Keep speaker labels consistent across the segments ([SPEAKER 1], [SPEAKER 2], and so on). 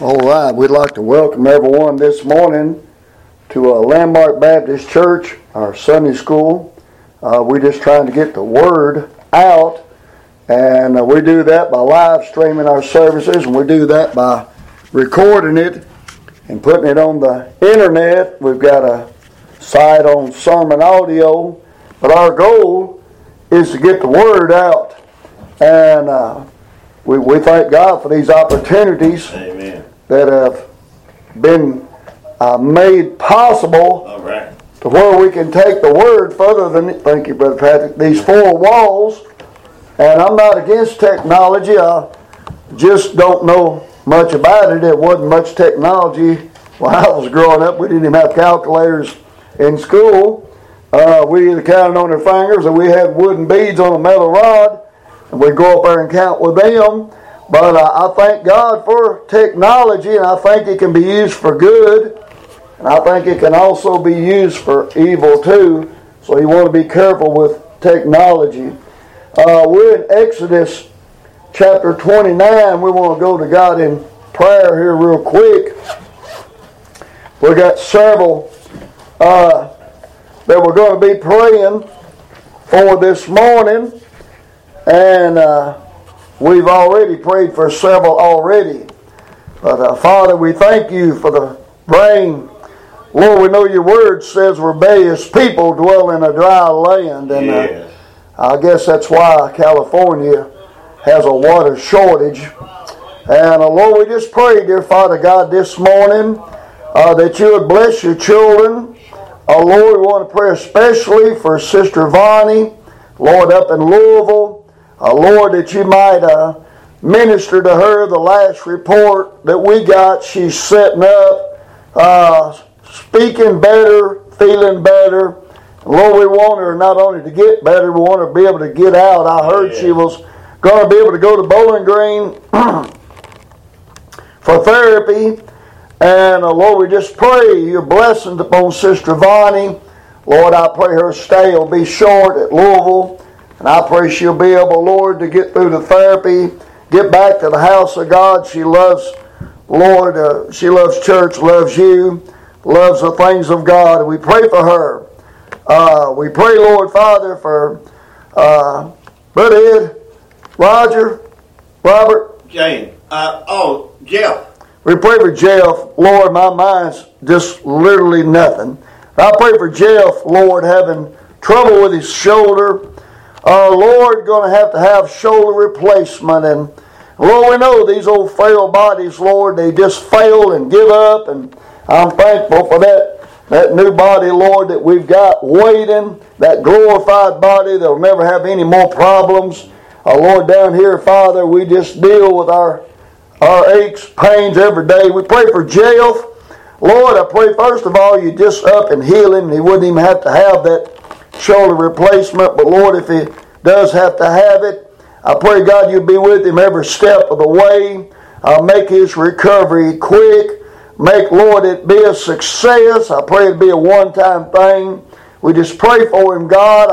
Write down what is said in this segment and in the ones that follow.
[SPEAKER 1] All right, we'd like to welcome everyone this morning to uh, Landmark Baptist Church, our Sunday school. Uh, we're just trying to get the word out, and uh, we do that by live streaming our services, and we do that by recording it and putting it on the internet. We've got a site on sermon audio, but our goal is to get the word out, and uh, we, we thank God for these opportunities.
[SPEAKER 2] Amen
[SPEAKER 1] that have been uh, made possible
[SPEAKER 2] All right.
[SPEAKER 1] to where we can take the word further than, thank you, Brother Patrick, these four walls. And I'm not against technology, I just don't know much about it. It wasn't much technology when I was growing up. We didn't even have calculators in school. Uh, we either counted on our fingers or we had wooden beads on a metal rod and we'd go up there and count with them. But uh, I thank God for technology, and I think it can be used for good, and I think it can also be used for evil too. So you want to be careful with technology. Uh, we're in Exodus chapter 29. We want to go to God in prayer here real quick. We got several uh, that we're going to be praying for this morning, and. Uh, We've already prayed for several already. But uh, Father, we thank you for the rain. Lord, we know your word says rebellious people dwell in a dry land. And uh, I guess that's why California has a water shortage. And uh, Lord, we just pray, dear Father God, this morning uh, that you would bless your children. Uh, Lord, we want to pray especially for Sister Vonnie, Lord, up in Louisville. Uh, Lord, that you might uh, minister to her the last report that we got. She's setting up, uh, speaking better, feeling better. Lord, we want her not only to get better, we want her to be able to get out. I heard yeah. she was going to be able to go to Bowling Green for therapy. And uh, Lord, we just pray your blessings upon Sister Vonnie. Lord, I pray her stay will be short at Louisville. And I pray she'll be able, Lord, to get through the therapy, get back to the house of God. She loves, Lord, uh, she loves church, loves you, loves the things of God. And we pray for her. Uh, we pray, Lord Father, for uh, Brother Ed, Roger, Robert.
[SPEAKER 2] Jane. Uh, oh, Jeff.
[SPEAKER 1] We pray for Jeff. Lord, my mind's just literally nothing. I pray for Jeff, Lord, having trouble with his shoulder our Lord going to have to have shoulder replacement. And Lord, we know these old frail bodies, Lord, they just fail and give up. And I'm thankful for that, that new body, Lord, that we've got waiting, that glorified body that'll never have any more problems. Uh, Lord, down here, Father, we just deal with our, our aches, pains every day. We pray for Jeff. Lord, I pray first of all you just up and heal him. He wouldn't even have to have that shoulder replacement, but Lord, if he does have to have it, I pray God you be with him every step of the way. Uh, make his recovery quick. Make, Lord, it be a success. I pray it be a one time thing. We just pray for him, God.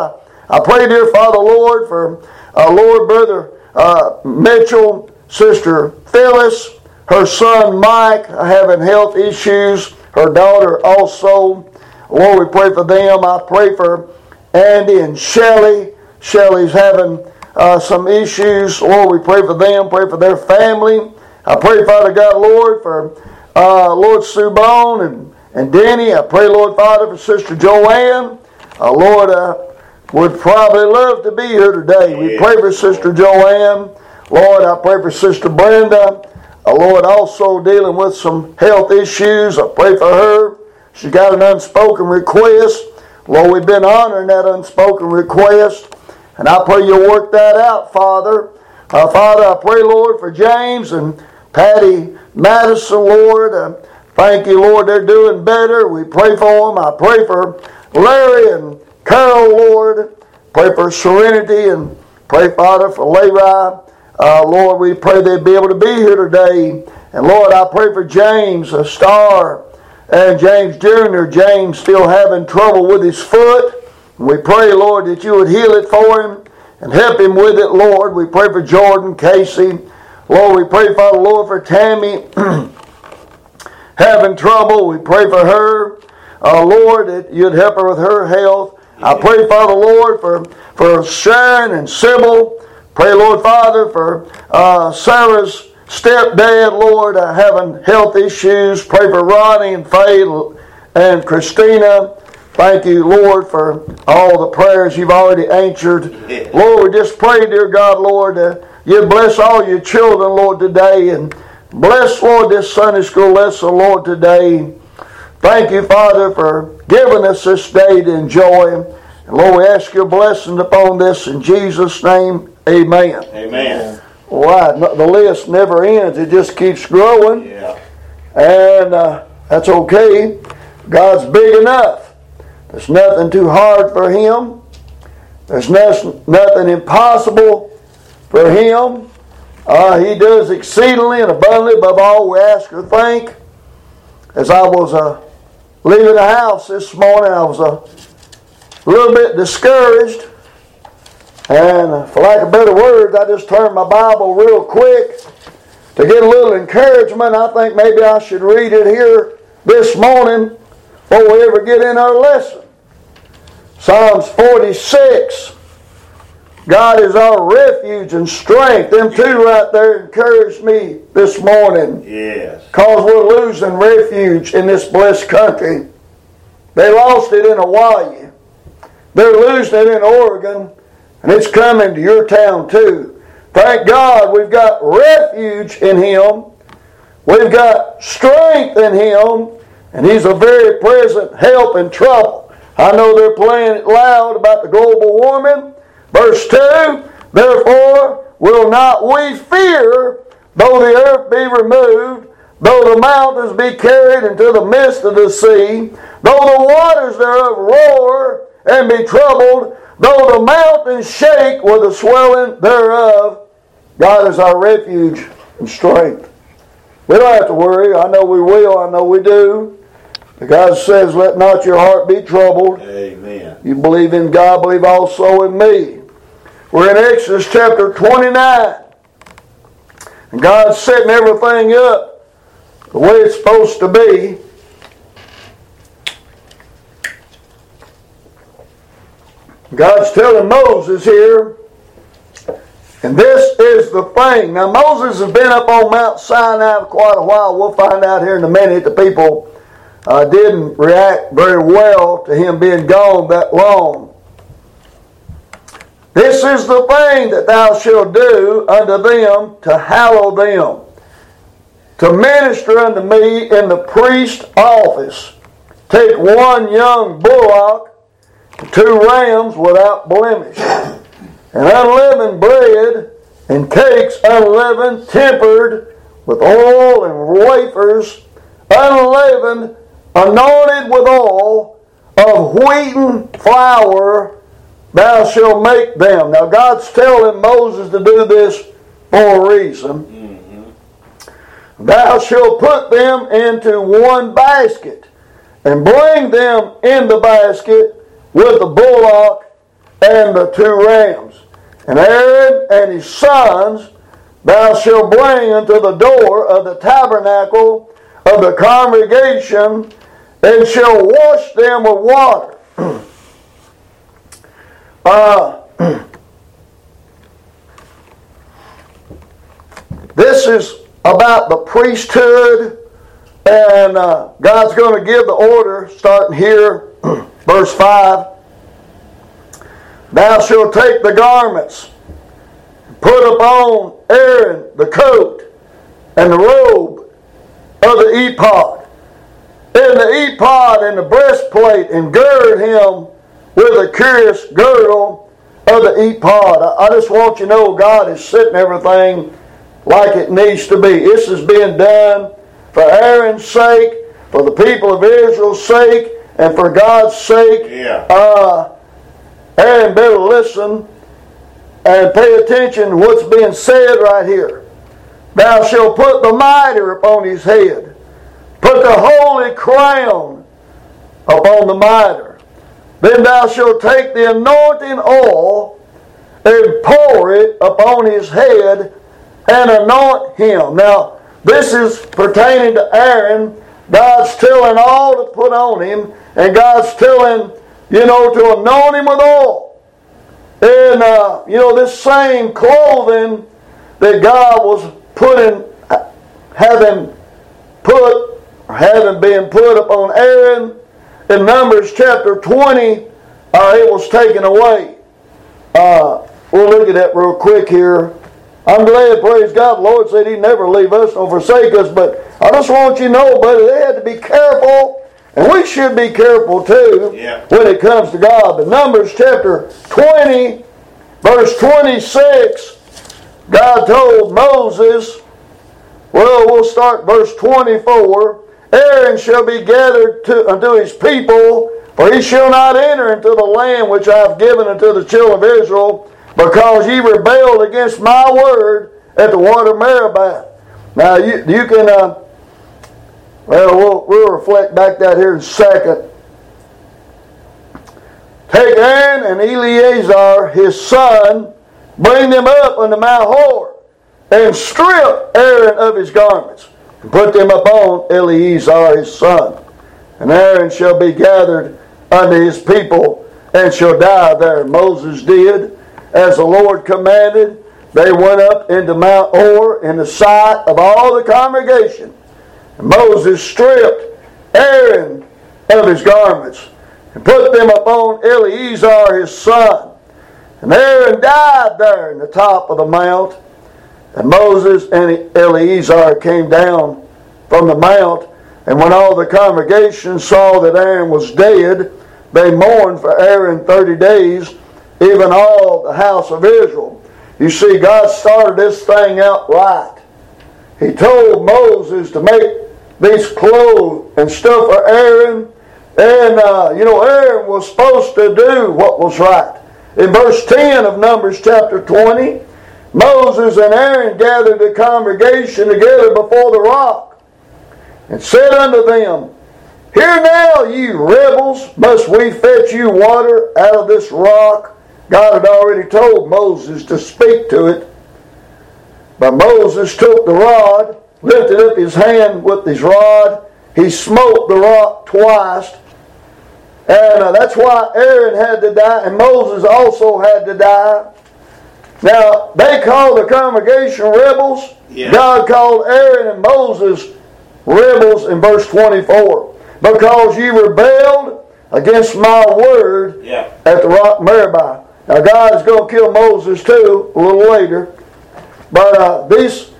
[SPEAKER 1] I, I pray, dear Father, Lord, for uh, Lord, Brother uh, Mitchell, Sister Phyllis, her son Mike having health issues, her daughter also. Lord, we pray for them. I pray for Andy and Shelly. Shelly's having uh, some issues. Lord, we pray for them, pray for their family. I pray, Father God, Lord, for uh, Lord Subone and, and Denny. I pray, Lord Father, for Sister Joanne. Uh, Lord, uh, would probably love to be here today. We pray for Sister Joanne. Lord, I pray for Sister Brenda. Uh, Lord, also dealing with some health issues. I pray for her. She's got an unspoken request. Lord, we've been honoring that unspoken request, and I pray you'll work that out, Father. Uh, Father, I pray, Lord, for James and Patty Madison, Lord. Uh, thank you, Lord, they're doing better. We pray for them. I pray for Larry and Carol, Lord. Pray for Serenity and pray, Father, for Levi. Uh, Lord, we pray they'd be able to be here today. And Lord, I pray for James, a star and James Jr., James still having trouble with his foot. We pray, Lord, that you would heal it for him and help him with it, Lord. We pray for Jordan, Casey. Lord, we pray, Father, Lord, for Tammy having trouble. We pray for her. Uh, Lord, that you'd help her with her health. I pray, Father, Lord, for, for Sharon and Sybil. Pray, Lord, Father, for uh, Sarah's stepdad, Lord, uh, having health issues. Pray for Ronnie and Faye and Christina. Thank you, Lord, for all the prayers you've already answered. Lord, we just pray, dear God, Lord, uh, you bless all your children, Lord, today. And bless, Lord, this Sunday school lesson, Lord, today. Thank you, Father, for giving us this day to enjoy. And Lord, we ask your blessing upon this in Jesus' name. Amen.
[SPEAKER 2] Amen.
[SPEAKER 1] Why? The list never ends. It just keeps growing.
[SPEAKER 2] Yeah.
[SPEAKER 1] And uh, that's okay. God's big enough. There's nothing too hard for Him. There's nothing, nothing impossible for Him. Uh, he does exceedingly and abundantly above all we ask or think. As I was uh, leaving the house this morning, I was uh, a little bit discouraged. And for lack of better words, I just turned my Bible real quick to get a little encouragement. I think maybe I should read it here this morning before we ever get in our lesson. Psalms 46. God is our refuge and strength. Them two right there encouraged me this morning.
[SPEAKER 2] Yes.
[SPEAKER 1] Because we're losing refuge in this blessed country. They lost it in Hawaii. They're losing it in Oregon. And it's coming to your town too. Thank God we've got refuge in Him. We've got strength in Him. And He's a very present help in trouble. I know they're playing it loud about the global warming. Verse 2 Therefore will not we fear, though the earth be removed, though the mountains be carried into the midst of the sea, though the waters thereof roar and be troubled, though the mountains shake with the swelling thereof. God is our refuge and strength. We don't have to worry. I know we will. I know we do. God says, Let not your heart be troubled.
[SPEAKER 2] Amen.
[SPEAKER 1] You believe in God, believe also in me. We're in Exodus chapter 29. And God's setting everything up the way it's supposed to be. God's telling Moses here, and this is the thing. Now, Moses has been up on Mount Sinai for quite a while. We'll find out here in a minute. The people uh, didn't react very well to him being gone that long. This is the thing that thou shalt do unto them to hallow them, to minister unto me in the priest office. Take one young bullock, two rams without blemish, and unleavened bread, and cakes unleavened, tempered with oil and wafers, unleavened, anointed with oil of wheaten flour thou shalt make them. Now, God's telling Moses to do this for a reason. Mm-hmm. Thou shalt put them into one basket and bring them in the basket with the bullock and the two rams. And Aaron and his sons thou shalt bring unto the door of the tabernacle of the congregation and shall wash them with water. Uh, this is about the priesthood, and uh, God's going to give the order starting here, verse 5. Thou shalt take the garments, put upon Aaron the coat and the robe of the ephod, and the ephod and the breastplate, and gird him with a curious girdle of the ephod. I just want you to know God is setting everything like it needs to be. This is being done for Aaron's sake, for the people of Israel's sake, and for God's sake.
[SPEAKER 2] Yeah.
[SPEAKER 1] Uh, Aaron better listen and pay attention to what's being said right here. Thou shalt put the mitre upon his head, put the holy crown upon the mitre. Then thou shalt take the anointing oil and pour it upon his head and anoint him. Now, this is pertaining to Aaron God's telling all to put on him, and God's telling, you know, to anoint him with oil. And, uh, you know, this same clothing that God was putting, having put, having been put upon Aaron in Numbers chapter 20, uh, it was taken away. Uh, we'll look at that real quick here. I'm glad, praise God, the Lord said He'd never leave us nor forsake us, but I just want you to know, buddy, they had to be careful, and we should be careful too
[SPEAKER 2] Yeah.
[SPEAKER 1] when it comes to God. But Numbers chapter 20, verse 26, God told Moses, well, we'll start verse 24. Aaron shall be gathered to, unto his people, for he shall not enter into the land which I have given unto the children of Israel, because ye rebelled against my word at the water of Meribah. Now, you, you can, uh, well, well, reflect back that here in a second. Take Aaron and Eleazar, his son, bring them up unto Mount Hor, and strip Aaron of his garments, and put them upon Eleazar his son. And Aaron shall be gathered unto his people, and shall die there. Moses did as the Lord commanded. They went up into Mount Hor in the sight of all the congregation. Moses stripped Aaron of his garments and put them upon Eleazar his son. And Aaron died there in the top of the mount. And Moses and Eleazar came down from the mount. And when all the congregation saw that Aaron was dead, they mourned for Aaron 30 days, even all the house of Israel. You see, God started this thing out right. He told Moses to make these clothes and stuff for Aaron. And, uh, you know, Aaron was supposed to do what was right. In verse 10 of Numbers chapter 20, Moses and Aaron gathered the congregation together before the rock and said unto them, Hear now, ye rebels, must we fetch you water out of this rock? God had already told Moses to speak to it. But Moses took the rod, lifted up his hand with his rod. He smote the rock twice. And uh, that's why Aaron had to die, and Moses also had to die. Now, they called the congregation rebels.
[SPEAKER 2] Yeah.
[SPEAKER 1] God called Aaron and Moses rebels in verse 24. Because you rebelled against my word
[SPEAKER 2] Yeah.
[SPEAKER 1] at the rock Meribah. Now, God is going to kill Moses too a little later. But uh, these,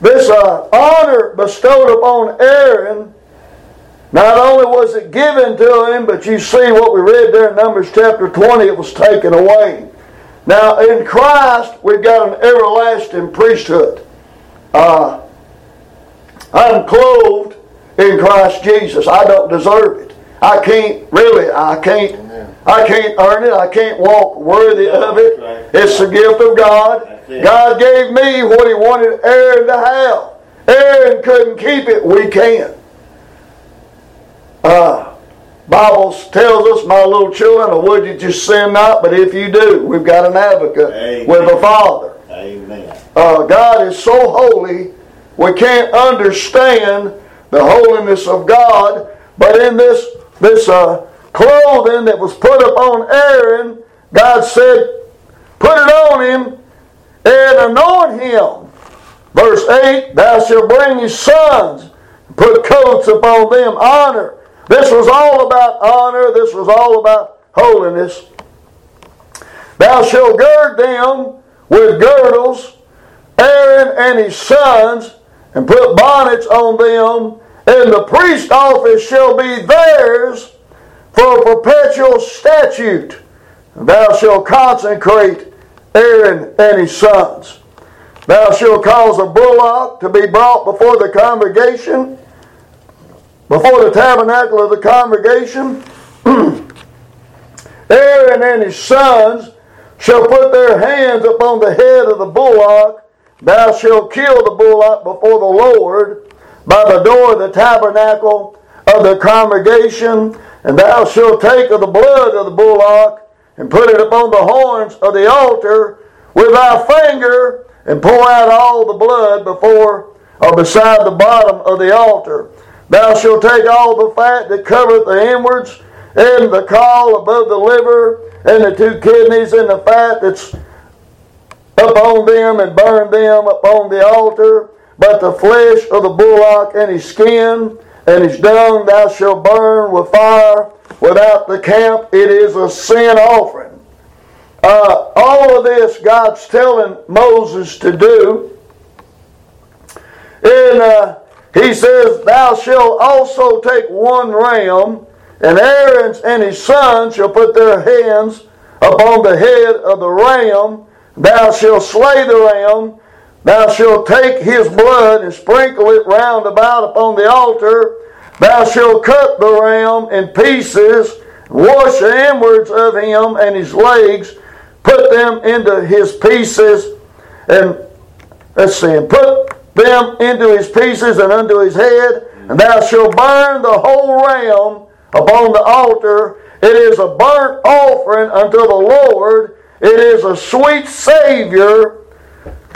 [SPEAKER 1] this uh, honor bestowed upon Aaron, not only was it given to him, but you see what we read there in Numbers chapter 20, it was taken away. Now, in Christ, we've got an everlasting priesthood. Uh, I'm clothed in Christ Jesus. I don't deserve it. I can't really. I can't. I can't earn it. I can't walk worthy of it. It's the gift of God. God gave me what He wanted Aaron to have. Aaron couldn't keep it. We can. Uh, Bible tells us, my little children, or would you just sin not? But if you do, we've got an advocate
[SPEAKER 2] Amen.
[SPEAKER 1] with the Father.
[SPEAKER 2] Amen.
[SPEAKER 1] Uh, God is so holy, we can't understand the holiness of God. But in this this uh, clothing that was put upon Aaron, God said, "Put it on him and anoint him." Verse eight: Thou shalt bring his sons, put coats upon them, honor. This was all about honor. This was all about holiness. Thou shalt gird them with girdles, Aaron and his sons, and put bonnets on them, and the priest office shall be theirs for a perpetual statute. Thou shalt consecrate Aaron and his sons. Thou shalt cause a bullock to be brought before the congregation, before the tabernacle of the congregation. Aaron and his sons shall put their hands upon the head of the bullock. Thou shalt kill the bullock before the Lord by the door of the tabernacle of the congregation, and thou shalt take of the blood of the bullock and put it upon the horns of the altar with thy finger, and pour out all the blood before or beside the bottom of the altar. Thou shalt take all the fat that covereth the inwards, and the caul above the liver, and the two kidneys, and the fat that's upon them, and burn them upon the altar. But the flesh of the bullock and his skin and his dung thou shalt burn with fire without the camp. It is a sin offering. Uh, all of this God's telling Moses to do. And uh, he says, Thou shalt also take one ram, and Aaron's and his sons shall put their hands upon the head of the ram. Thou shalt slay the ram. Thou shalt take his blood and sprinkle it round about upon the altar. Thou shalt cut the ram in pieces, wash the inwards of him and his legs, put them into his pieces, and let's see, and put them into his pieces and unto his head, and thou shalt burn the whole ram upon the altar. It is a burnt offering unto the Lord. It is a sweet Savior.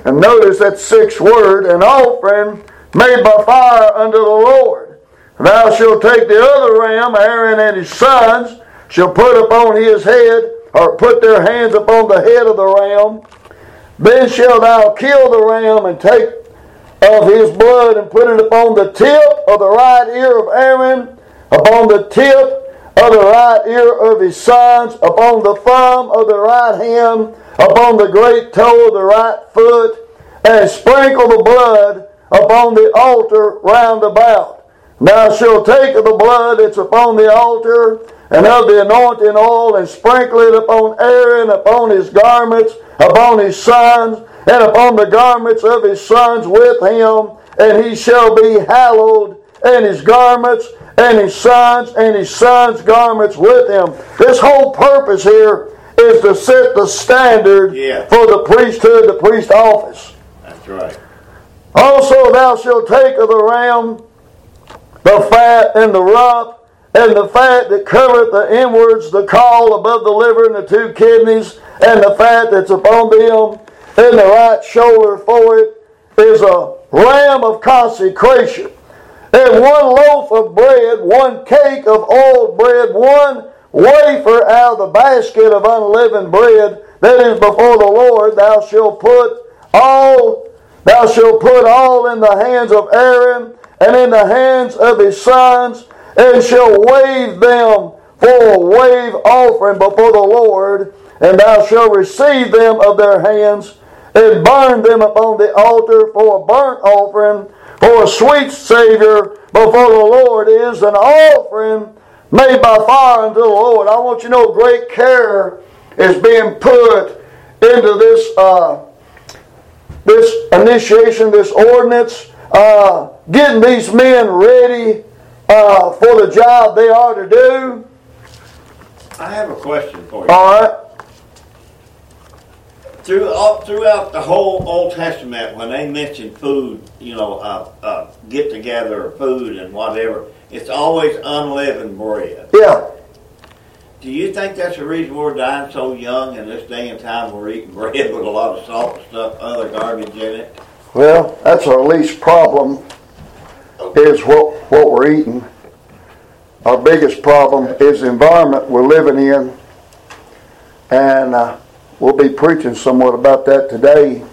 [SPEAKER 1] And notice that sixth word, an offering made by fire unto the Lord. Thou shalt take the other ram, Aaron and his sons shall put upon his head, or put their hands upon the head of the ram. Then shalt thou kill the ram and take of his blood and put it upon the tip of the right ear of Aaron, upon the tip of the right ear of his sons, upon the thumb of the right hand, upon the great toe of the right foot, and sprinkle the blood upon the altar round about. Thou shalt take of the blood that's upon the altar, and of the anointing oil, and sprinkle it upon Aaron, upon his garments, upon his sons, and upon the garments of his sons with him, and he shall be hallowed, and his garments, and his sons, and his sons' garments with him. This whole purpose here is to set the standard
[SPEAKER 2] Yeah.
[SPEAKER 1] for the priesthood, the priest office.
[SPEAKER 2] That's right.
[SPEAKER 1] Also, thou shalt take of the ram the fat and the rump, and the fat that covereth the inwards, the caul above the liver, and the two kidneys, and the fat that's upon them, and the right shoulder for it is a ram of consecration. And one loaf of bread, one cake of oiled bread, one wafer out of the basket of unleavened bread that is before the Lord, thou shalt put all Thou shalt put all in the hands of Aaron and in the hands of his sons, and shall wave them for a wave offering before the Lord, and thou shalt receive them of their hands, and burn them upon the altar for a burnt offering, for a sweet Savior before the Lord is an offering made by fire unto the Lord. I want you to know great care is being put into this. Uh, this initiation, this ordinance, uh, getting these men ready uh, for the job they are to do.
[SPEAKER 2] I have a question for you.
[SPEAKER 1] All right.
[SPEAKER 2] Through, all, throughout the whole Old Testament, when they mention food, you know, uh, uh, get together, food and whatever, it's always unleavened bread.
[SPEAKER 1] Yeah.
[SPEAKER 2] Do you think that's the reason we're dying so young in this day and time? We're eating bread with a lot of salt and stuff, other garbage in it.
[SPEAKER 1] Well, that's our least problem. Is what what we're eating. Our biggest problem is the environment we're living in, and uh, we'll be preaching somewhat about that today.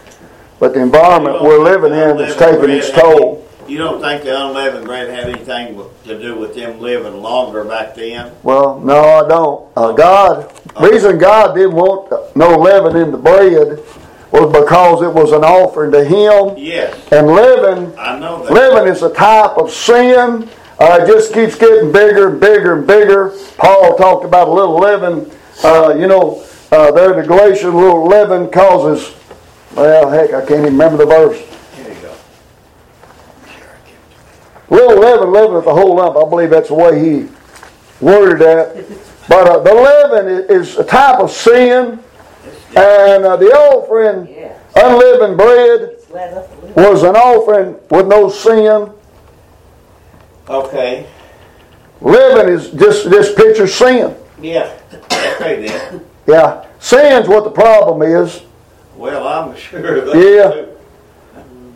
[SPEAKER 1] But the environment we're living in is taking its toll.
[SPEAKER 2] You don't think the unleavened bread had anything to do with them living longer back then?
[SPEAKER 1] Well, no, I don't. Uh, God, reason God didn't want no leaven in the bread was because it was an offering to Him.
[SPEAKER 2] Yes,
[SPEAKER 1] And leaven,
[SPEAKER 2] I know that.
[SPEAKER 1] leaven is a type of sin. Uh, it just keeps getting bigger and bigger and bigger. Paul talked about a little leaven. Uh, you know, uh, there in the Galatians, a little leaven causes. Well, heck, I can't even remember the verse.
[SPEAKER 2] Here you go.
[SPEAKER 1] Little leaven leaveneth the whole lump. I believe that's the way he worded that. But uh, the leaven is a type of sin, and uh, the offering,
[SPEAKER 3] Yeah.
[SPEAKER 1] unleavened bread,
[SPEAKER 3] Let us live.
[SPEAKER 1] was an offering with no sin.
[SPEAKER 2] Okay.
[SPEAKER 1] Leaven is just this picture sin.
[SPEAKER 2] Yeah. Okay then.
[SPEAKER 1] Yeah, sin's what the problem is.
[SPEAKER 2] Well, I'm sure that
[SPEAKER 1] Yeah.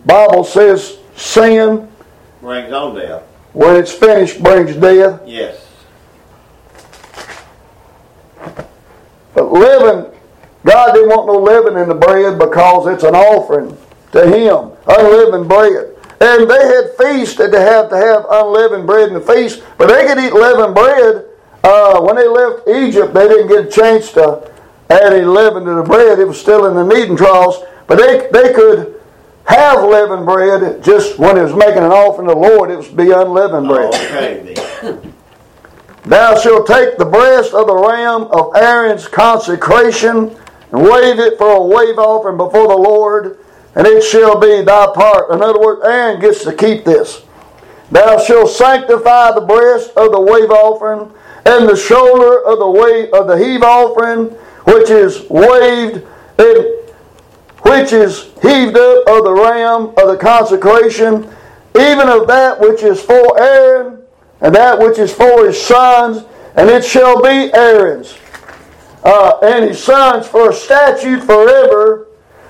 [SPEAKER 1] Bible says sin.
[SPEAKER 2] brings on death.
[SPEAKER 1] when it's finished brings death.
[SPEAKER 2] Yes.
[SPEAKER 1] But leaven, Want no leaven in the bread because it's an offering to Him, unleavened bread. And they had that they had to have unleavened bread in the feast, but they could eat leavened bread. Uh, when they left Egypt, they didn't get a chance to add any leaven to the bread. It was still in the kneading troughs, but they, they could have leavened bread just when it was making an offering to the Lord, it was be unleavened bread.
[SPEAKER 2] Okay then.
[SPEAKER 1] Thou shalt take the breast of the ram of Aaron's consecration and wave it for a wave offering before the Lord, and it shall be thy part. In other words, Aaron gets to keep this. Thou shalt sanctify the breast of the wave offering and the shoulder of the wave of the heave offering, which is waved and which is heaved up of the ram of the consecration, even of that which is for Aaron and that which is for his sons, and it shall be Aaron's uh, and his sons for a statute forever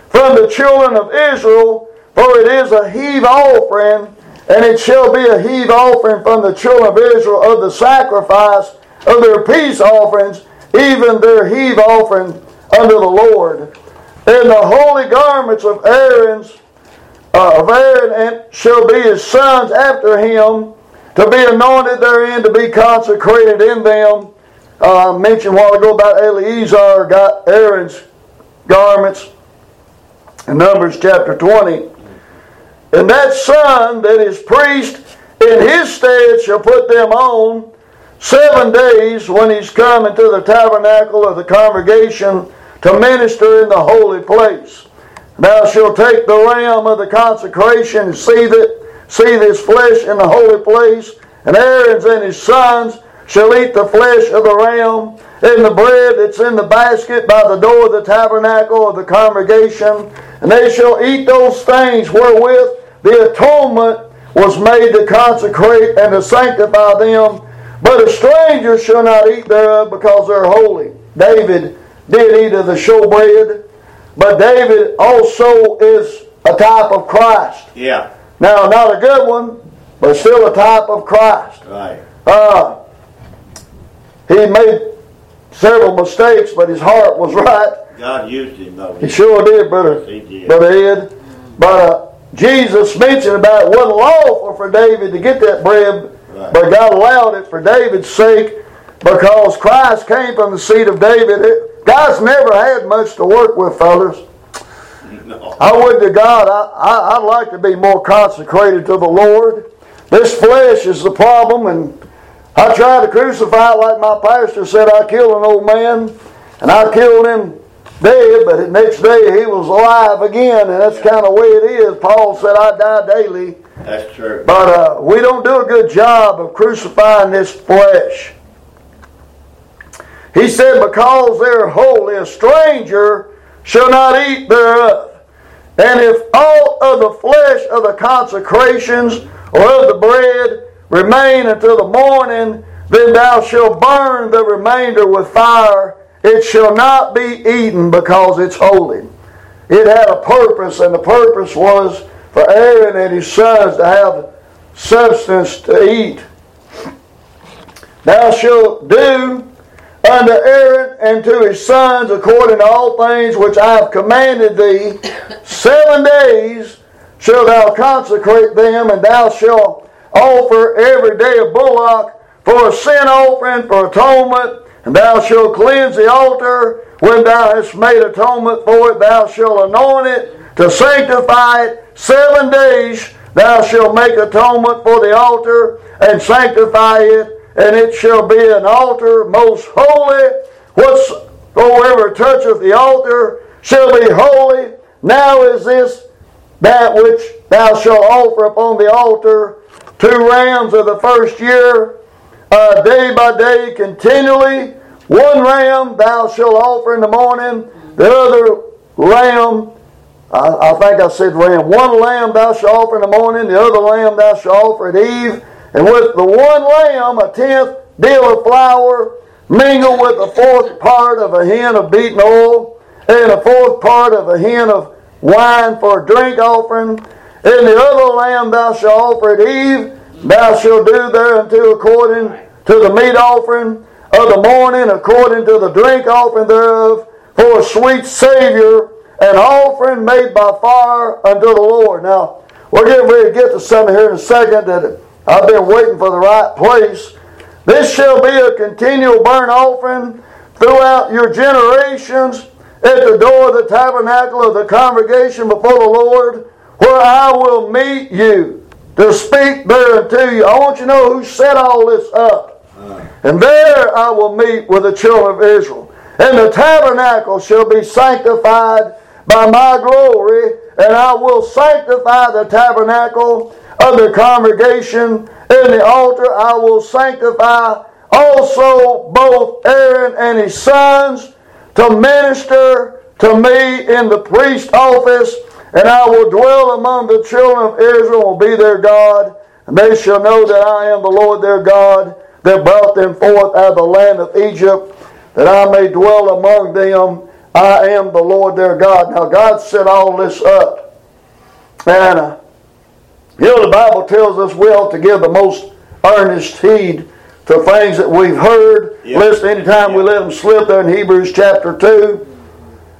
[SPEAKER 1] from the children of Israel, for it is a heave offering, and it shall be a heave offering from the children of Israel of the sacrifice of their peace offerings, even their heave offering unto the Lord. And the holy garments of Aaron's uh, of Aaron and shall be his sons after him, to be anointed therein, to be consecrated in them. Uh, mentioned a while ago about Eleazar got Aaron's garments in Numbers chapter 20. And that son that is priest in his stead shall put them on seven days when he's come into the tabernacle of the congregation to minister in the holy place. Thou shalt take the ram of the consecration and see it, see his flesh in the holy place, and Aaron's and his sons shall eat the flesh of the ram and the bread that's in the basket by the door of the tabernacle of the congregation, and they shall eat those things wherewith the atonement was made to consecrate and to sanctify them. But a stranger shall not eat thereof because they're holy. David did eat of the showbread, but David also is a type of Christ.
[SPEAKER 2] Yeah.
[SPEAKER 1] Now, not a good one, but still a type of Christ.
[SPEAKER 2] Right.
[SPEAKER 1] Uh, he made several mistakes, but his heart was right.
[SPEAKER 2] God used him though.
[SPEAKER 1] He sure did, brother,
[SPEAKER 2] he did.
[SPEAKER 1] brother Ed. But uh, Jesus mentioned about it wasn't lawful for David to get that bread,
[SPEAKER 2] Right.
[SPEAKER 1] but God allowed it for David's sake because Christ came from the seed of David. It, God's never had much to work with, fellas.
[SPEAKER 2] No.
[SPEAKER 1] I would to God, I, I, I'd like to be more consecrated to the Lord. This flesh is the problem, and I tried to crucify like my pastor said I killed an old man, and I killed him dead, but the next day he was alive again, and that's kind of the way it is. Paul said, I die daily.
[SPEAKER 2] That's true.
[SPEAKER 1] But uh, we don't do a good job of crucifying this flesh. He said, Because they're holy, a stranger shall not eat thereof. And if all of the flesh of the consecrations or of the bread remain until the morning, then thou shalt burn the remainder with fire. It shall not be eaten because it's holy. It had a purpose, and the purpose was for Aaron and his sons to have substance to eat. Thou shalt do unto Aaron and to his sons according to all things which I have commanded thee. Seven days shalt thou consecrate them, and thou shalt offer every day a bullock for a sin offering, for atonement, and thou shalt cleanse the altar. When thou hast made atonement for it, thou shalt anoint it to sanctify it. Seven days thou shalt make atonement for the altar and sanctify it, and it shall be an altar most holy. Whatsoever toucheth the altar shall be holy. Now is this that which thou shalt offer upon the altar two rams of the first year, uh, day by day, continually. One ram thou shalt offer in the morning, the other lamb, I, I think I said ram, one lamb thou shalt offer in the morning, the other lamb thou shalt offer at eve, and with the one lamb a tenth deal of flour, mingled with a fourth part of a hin of beaten oil, and a fourth part of a hin of wine for a drink offering, and the other lamb thou shalt offer at eve, Thou shalt do thereunto according to the meat offering of the morning, according to the drink offering thereof, for a sweet Savior, an offering made by fire unto the Lord. Now, we're getting ready to get to something here in a second that I've been waiting for the right place. This shall be a continual burnt offering throughout your generations at the door of the tabernacle of the congregation before the Lord, where I will meet you to speak there thereunto you. I want you to know who set all this up. Uh. And there I will meet with the children of Israel. And the tabernacle shall be sanctified by my glory, and I will sanctify the tabernacle of the congregation and the altar. I will sanctify also both Aaron and his sons to minister to me in the priest office, and I will dwell among the children of Israel, will be their God, and they shall know that I am the Lord their God, that brought them forth out of the land of Egypt, that I may dwell among them. I am the Lord their God. Now, God set all this up. And, uh, you know, the Bible tells us we ought to give the most earnest heed to things that we've heard.
[SPEAKER 2] Yep.
[SPEAKER 1] Listen, anytime we let them slip there in Hebrews chapter 2.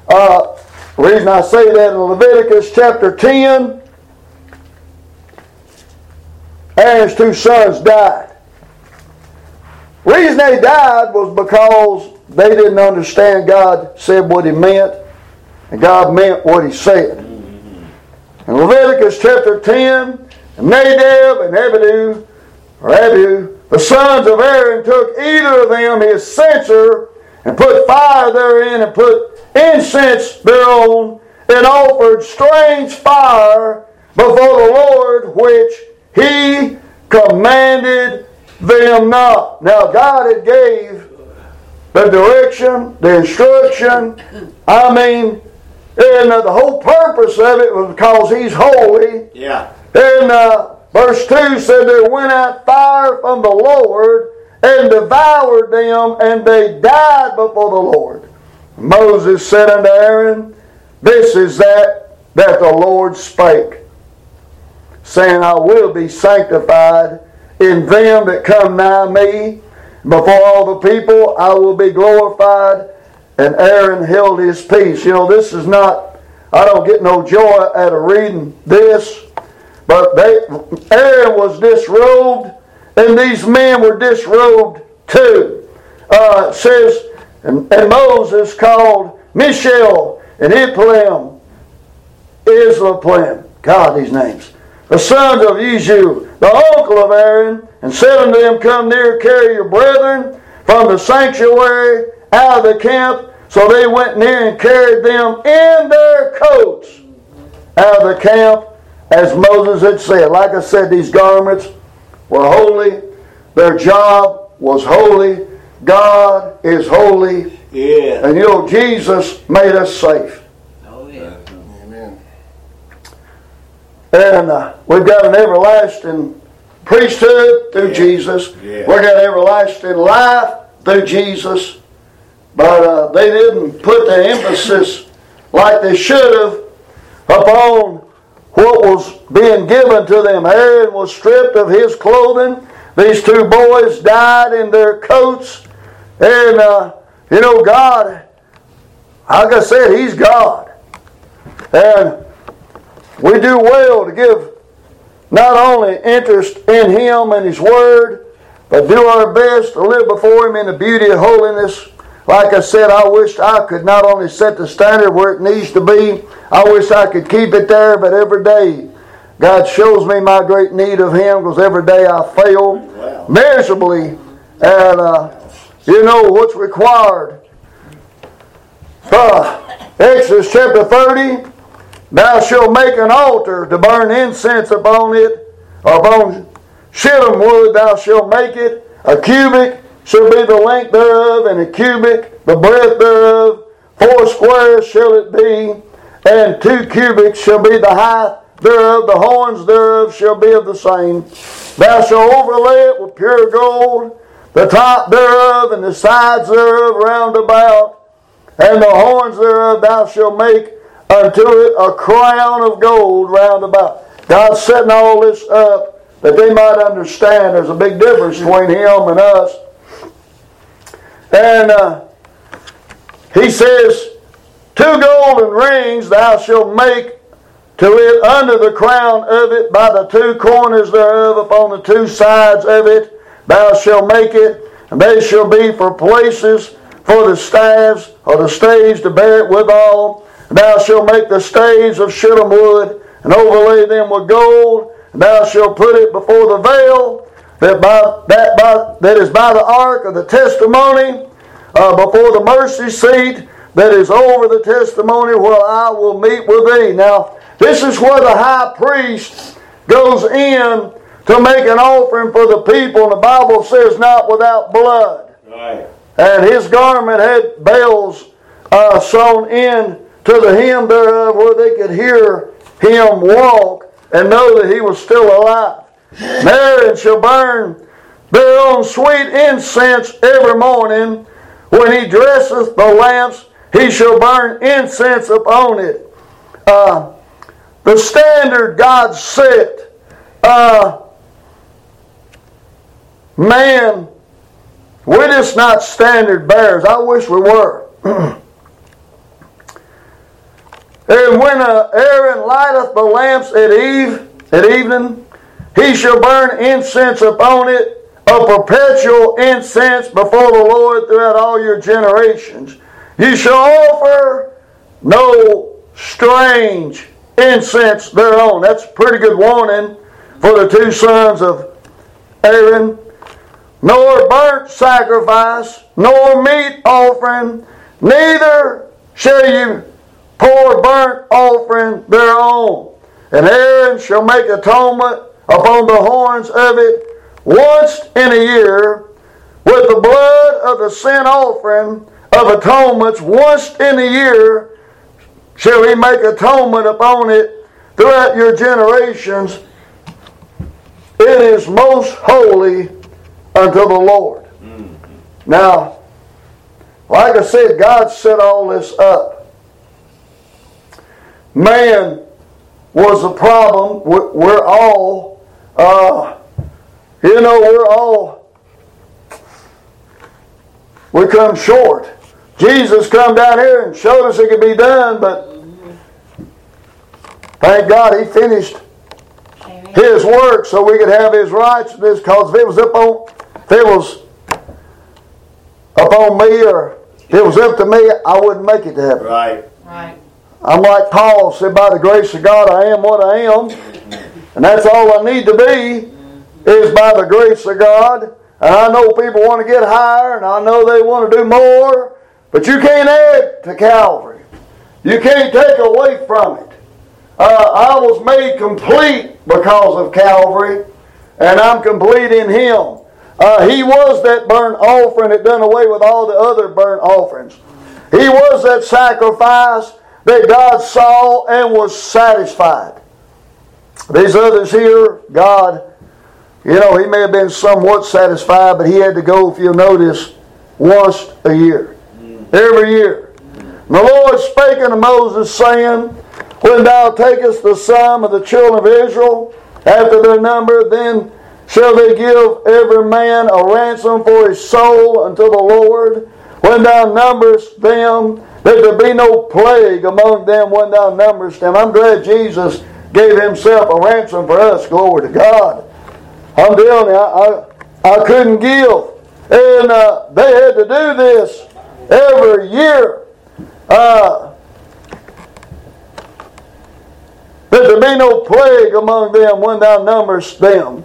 [SPEAKER 1] Uh, the reason I say that in Leviticus chapter 10, Aaron's two sons died. reason they died was because they didn't understand God said what He meant, and God meant what He said. In Leviticus chapter 10, Nadab and Abihu, or Abihu, the sons of Aaron took either of them his censer and put fire therein and put incense thereon and offered strange fire before the Lord which he commanded them not. Now God had gave the direction, the instruction. I mean, and uh, the whole purpose of it was because he's holy.
[SPEAKER 2] Yeah.
[SPEAKER 1] And uh, verse 2 said, There went out fire from the Lord and devoured them, and they died before the Lord. Moses said unto Aaron, This is that that the Lord spake, saying, I will be sanctified in them that come nigh me. Before all the people, I will be glorified. And Aaron held his peace. You know, this is not, I don't get no joy out of reading this, but they, Aaron was disrobed, and these men were disrobed too. Uh, says, and, and Moses called Mishael and Iplim, Islaplim, God, these names, the sons of Yeshu, the uncle of Aaron, and said unto them, Come near, carry your brethren from the sanctuary out of the camp. So they went near and carried them in their coats out of the camp, as Moses had said. Like I said, these garments were holy, their job was holy, God is holy,
[SPEAKER 2] Yeah.
[SPEAKER 1] and you know, Jesus made us safe.
[SPEAKER 3] Oh, yeah.
[SPEAKER 4] Amen.
[SPEAKER 1] And uh, we've got an everlasting priesthood through
[SPEAKER 2] Yeah.
[SPEAKER 1] Jesus.
[SPEAKER 2] Yeah.
[SPEAKER 1] We've got everlasting life through Jesus. But uh, they didn't put the emphasis like they should have upon what was being given to them. Aaron was stripped of his clothing. These two boys died in their coats. And, uh, you know, God, like I said, He's God. And we do well to give not only interest in Him and His Word, but do our best to live before Him in the beauty of holiness. Like I said, I wish I could not only set the standard where it needs to be, I wish I could keep it there, but every day God shows me my great need of Him because every day I fail
[SPEAKER 2] Wow.
[SPEAKER 1] miserably. And uh, you know what's required. Uh, Exodus chapter 30 Thou shalt make an altar to burn incense upon it, upon shittim wood thou shalt make it. A cubit shall be the length thereof, and a cubit the breadth thereof. Four squares shall it be, and two cubits shall be the height thereof. The horns thereof shall be of the same. Thou shalt overlay it with pure gold, the top thereof and the sides thereof round about and the horns thereof thou shalt make unto it a crown of gold round about. God's setting all this up that they might understand there's a big difference between him and us. And uh, he says, Two golden rings thou shalt make to it under the crown of it by the two corners thereof upon the two sides of it thou shalt make it and they shall be for places for the staves or the staves to bear it withal and thou shalt make the staves of shittim wood and overlay them with gold and thou shalt put it before the veil that by that by that is by the ark of the testimony uh, before the mercy seat that is over the testimony where I will meet with thee. Now, this is where the high priest goes in to make an offering for the people, and the Bible says, not without blood.
[SPEAKER 2] Right.
[SPEAKER 1] And his garment had bells uh, sewn in to the hem thereof where they could hear him walk and know that he was still alive. And shall burn thereon sweet incense every morning when he dresseth the lamps he shall burn incense upon it. Uh, the standard God set. Uh, man, we're just not standard bearers. I wish we were. and when Aaron lighteth the lamps at eve, at evening, he shall burn incense upon it, a perpetual incense before the Lord throughout all your generations. You shall offer no strange incense thereon. That's a pretty good warning for the two sons of Aaron. Nor burnt sacrifice, nor meat offering, neither shall you pour burnt offering thereon. And Aaron shall make atonement upon the horns of it once in a year with the blood of the sin offering of atonements once in a year shall he make atonement upon it throughout your generations. It is most holy unto the Lord. Now, like I said, God set all this up. Man was a problem. We're, we're all, uh, you know, we're all, we come short. Jesus come down here and showed us it could be done, but thank God he finished his work so we could have his righteousness. Because if it was up on, it was upon me or if it was up to me, I wouldn't make it to heaven.
[SPEAKER 2] Right.
[SPEAKER 3] Right.
[SPEAKER 1] I'm like Paul said, by the grace of God, I am what I am, and that's all I need to be is by the grace of God. And I know people want to get higher, and I know they want to do more, but you can't add to Calvary. You can't take away from it. Uh, I was made complete because of Calvary, and I'm complete in Him. Uh, he was that burnt offering that done away with all the other burnt offerings. He was that sacrifice that God saw and was satisfied. These others here, God, you know, He may have been somewhat satisfied, but He had to go, if you'll notice, once a year. Every year. And the Lord spake unto Moses, saying, When thou takest the sum of the children of Israel, after their number, then shall they give every man a ransom for his soul unto the Lord. When thou numberest them, that there be no plague among them when thou numberest them. I'm glad Jesus gave himself a ransom for us. Glory to God. I'm telling you, I, I, I couldn't give. And uh, they had to do this every year. Uh, that there be no plague among them when thou numberest them.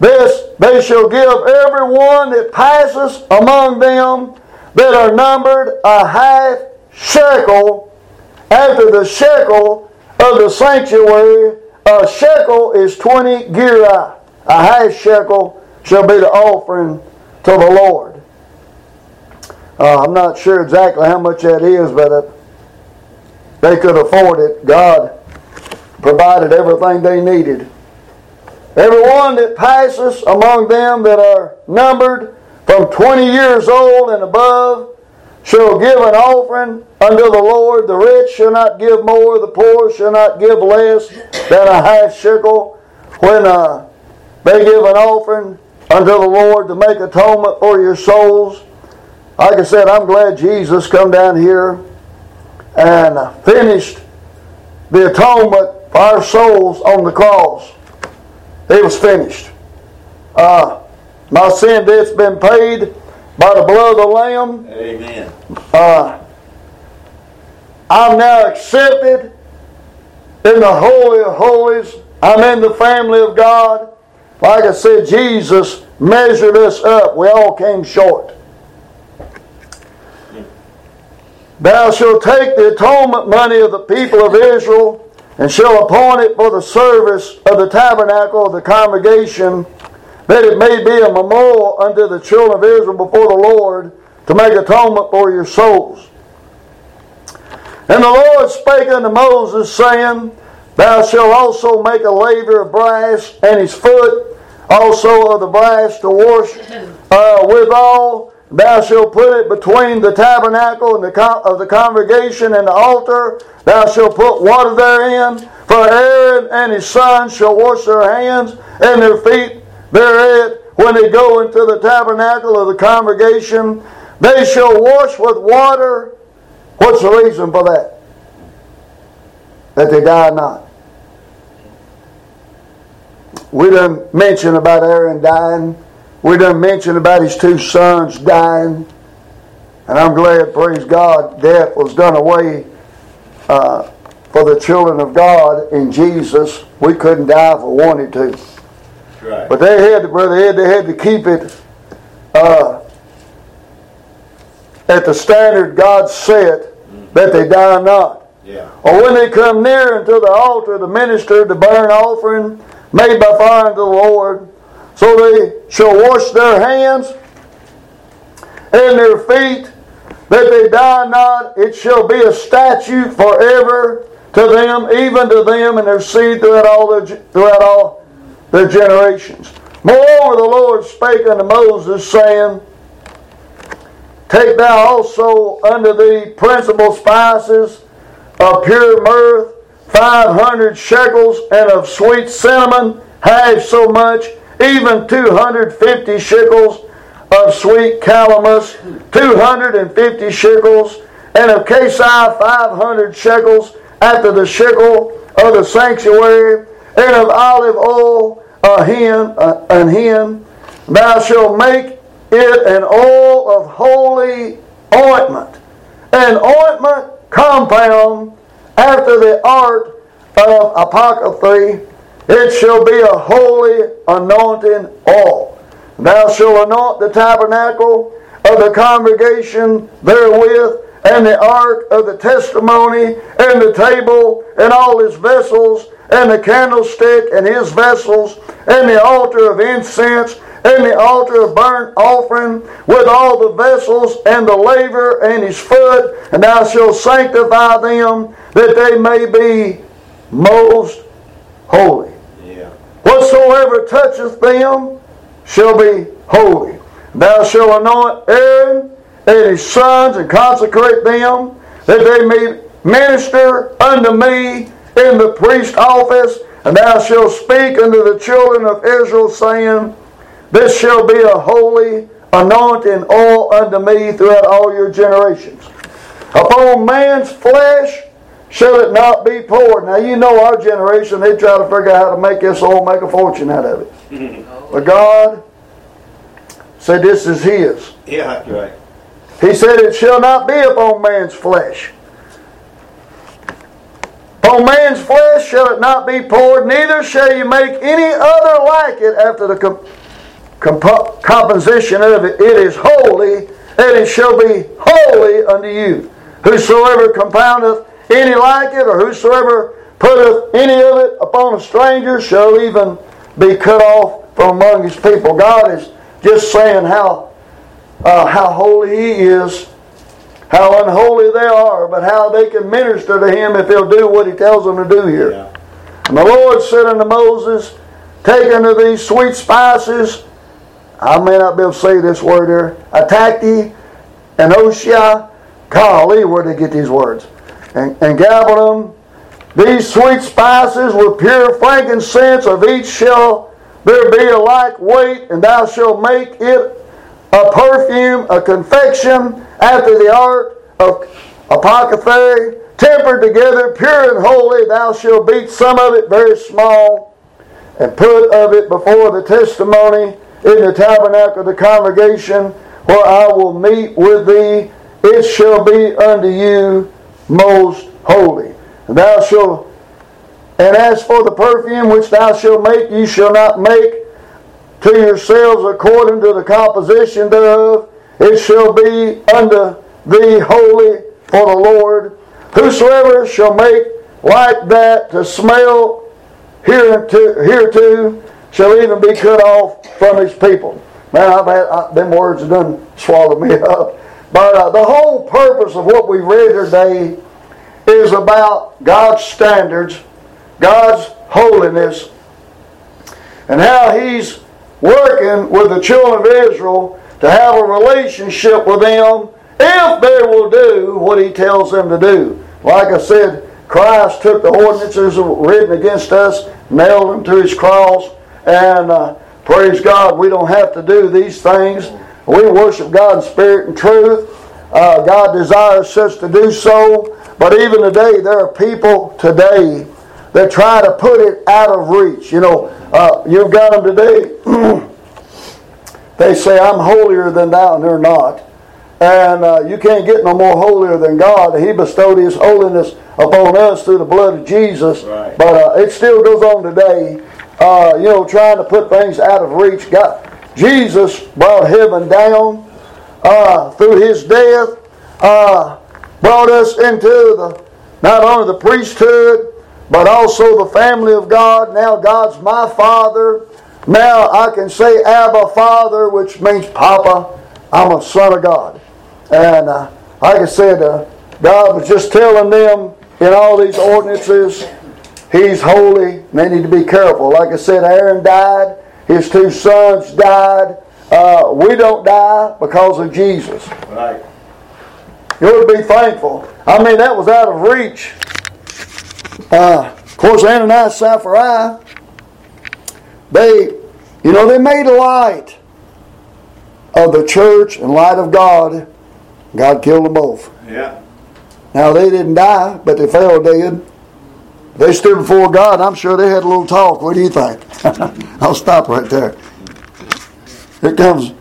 [SPEAKER 1] This they shall give every one that passes among them that are numbered a half shekel after the shekel of the sanctuary. A shekel is 20 gerah. A half shekel shall be the offering to the Lord. Uh, I'm not sure exactly how much that is, but uh, they could afford it. God provided everything they needed. Everyone that passes among them that are numbered from 20 years old and above shall give an offering unto the Lord. The rich shall not give more, the poor shall not give less than a half shekel. When uh, they give an offering unto the Lord to make atonement for your souls. Like I said, I'm glad Jesus come down here and finished the atonement for our souls on the cross. It was finished. Uh, my sin debt's been paid by the blood of the Lamb.
[SPEAKER 2] Amen.
[SPEAKER 1] Uh, I'm now accepted in the Holy of Holies. I'm in the family of God. Like I said, Jesus measured us up. We all came short. Thou shalt take the atonement money of the people of Israel and shall appoint it for the service of the tabernacle of the congregation, that it may be a memorial unto the children of Israel before the Lord to make atonement for your souls. And the Lord spake unto Moses, saying, Thou shalt also make a laver of brass, and his foot also of the brass to wash uh, withal. Thou shalt put it between the tabernacle and the con- of the congregation and the altar. Thou shalt put water therein. For Aaron and his sons shall wash their hands and their feet thereat when they go into the tabernacle of the congregation. They shall wash with water. What's the reason for that? That they die not. We didn't mention about Aaron dying. We done mention about his two sons dying. And I'm glad, praise God, death was done away uh, for the children of God in Jesus. We couldn't die if we wanted to.
[SPEAKER 2] Right.
[SPEAKER 1] But they had to, brother Ed, they had to keep it uh, at the standard God set that they die not.
[SPEAKER 2] Yeah.
[SPEAKER 1] Or when they come near unto the altar, the minister, the burnt offering made by fire unto the Lord, so they shall wash their hands and their feet, that they die not. It shall be a statute forever to them, even to them and their seed throughout all their throughout all their generations. Moreover, the Lord spake unto Moses, saying, Take thou also unto thee principal spices of pure myrrh, five hundred shekels, and of sweet cinnamon, half so much, even two hundred fifty shekels of sweet calamus, two hundred and fifty shekels, and of five hundred shekels, after the shekel of the sanctuary, and of olive oil a hin, uh, an hin. Thou shalt make it an oil of holy ointment, an ointment compound after the art of apothecary. It shall be a holy anointing oil. Thou shalt anoint the tabernacle of the congregation therewith, and the ark of the testimony, and the table, and all his vessels, and the candlestick and his vessels, and the altar of incense, and the altar of burnt offering, with all the vessels, and the laver, and his foot, and thou shalt sanctify them, that they may be most holy. Whatsoever toucheth them shall be holy. Thou shalt anoint Aaron and his sons and consecrate them, that they may minister unto me in the priest office. And thou shalt speak unto the children of Israel, saying, This shall be a holy anointing oil unto me throughout all your generations. Upon man's flesh shall it not be poured. Now you know our generation, they try to figure out how to make this oil, make a fortune out of it. Mm-hmm. But God said this is His.
[SPEAKER 2] Yeah, right.
[SPEAKER 1] He said, It shall not be upon man's flesh. Upon man's flesh shall it not be poured, neither shall you make any other like it after the com- compo- composition of it. It is holy, and it shall be holy unto you. Whosoever compoundeth any like it, or whosoever putteth any of it upon a stranger, shall even be cut off from among his people. God is just saying how uh, how holy He is, how unholy they are, but how they can minister to Him if He'll do what He tells them to do here.
[SPEAKER 2] Yeah.
[SPEAKER 1] And the Lord said unto Moses, Take unto these sweet spices, I may not be able to say this word here, Ataki and Oshia. Golly, where did they get these words? And, and them. These sweet spices with pure frankincense of each shall there be a like weight, and thou shalt make it a perfume, a confection after the art of apothecary, tempered together, pure and holy. Thou shalt beat some of it very small, and put of it before the testimony in the tabernacle of the congregation, where I will meet with thee. It shall be unto you most holy. And thou shalt and as for the perfume which thou shalt make, ye shall not make to yourselves according to the composition thereof. It shall be unto thee holy for the Lord. Whosoever shall make like that to smell hereto, shall even be cut off from his people. Man, I've had I, them words have done swallowed me up. But uh, the whole purpose of what we read today is about God's standards, God's holiness, and how He's working with the children of Israel to have a relationship with them if they will do what He tells them to do. Like I said, Christ took the ordinances written against us, nailed them to His cross, and uh, praise God, we don't have to do these things. We worship God in spirit and truth. Uh, God desires us to do so. But even today, there are people today that try to put it out of reach. You know, uh, you've got them today. they say, I'm holier than thou, and they're not. And uh, you can't get no more holier than God. He bestowed His holiness upon us through the blood of Jesus.
[SPEAKER 2] Right.
[SPEAKER 1] But uh, it still goes on today. Uh, you know, trying to put things out of reach. God, Jesus brought heaven down uh, through His death. Uh, brought us into the not only the priesthood, but also the family of God. Now God's my Father. Now I can say Abba Father, which means Papa. I'm a son of God. And uh, like I said, uh, God was just telling them in all these ordinances, He's holy, and they need to be careful. Like I said, Aaron died, his two sons died. Uh, we don't die because of Jesus.
[SPEAKER 2] Right.
[SPEAKER 1] You ought to be thankful. I mean, that was out of reach. Uh, of course, Ananias, and Sapphira, they, you know, they made light of the church and light of God. God killed them both.
[SPEAKER 2] Yeah.
[SPEAKER 1] Now, they didn't die, but they fell dead. They stood before God. I'm sure they had a little talk. What do you think? I'll stop right there. Here comes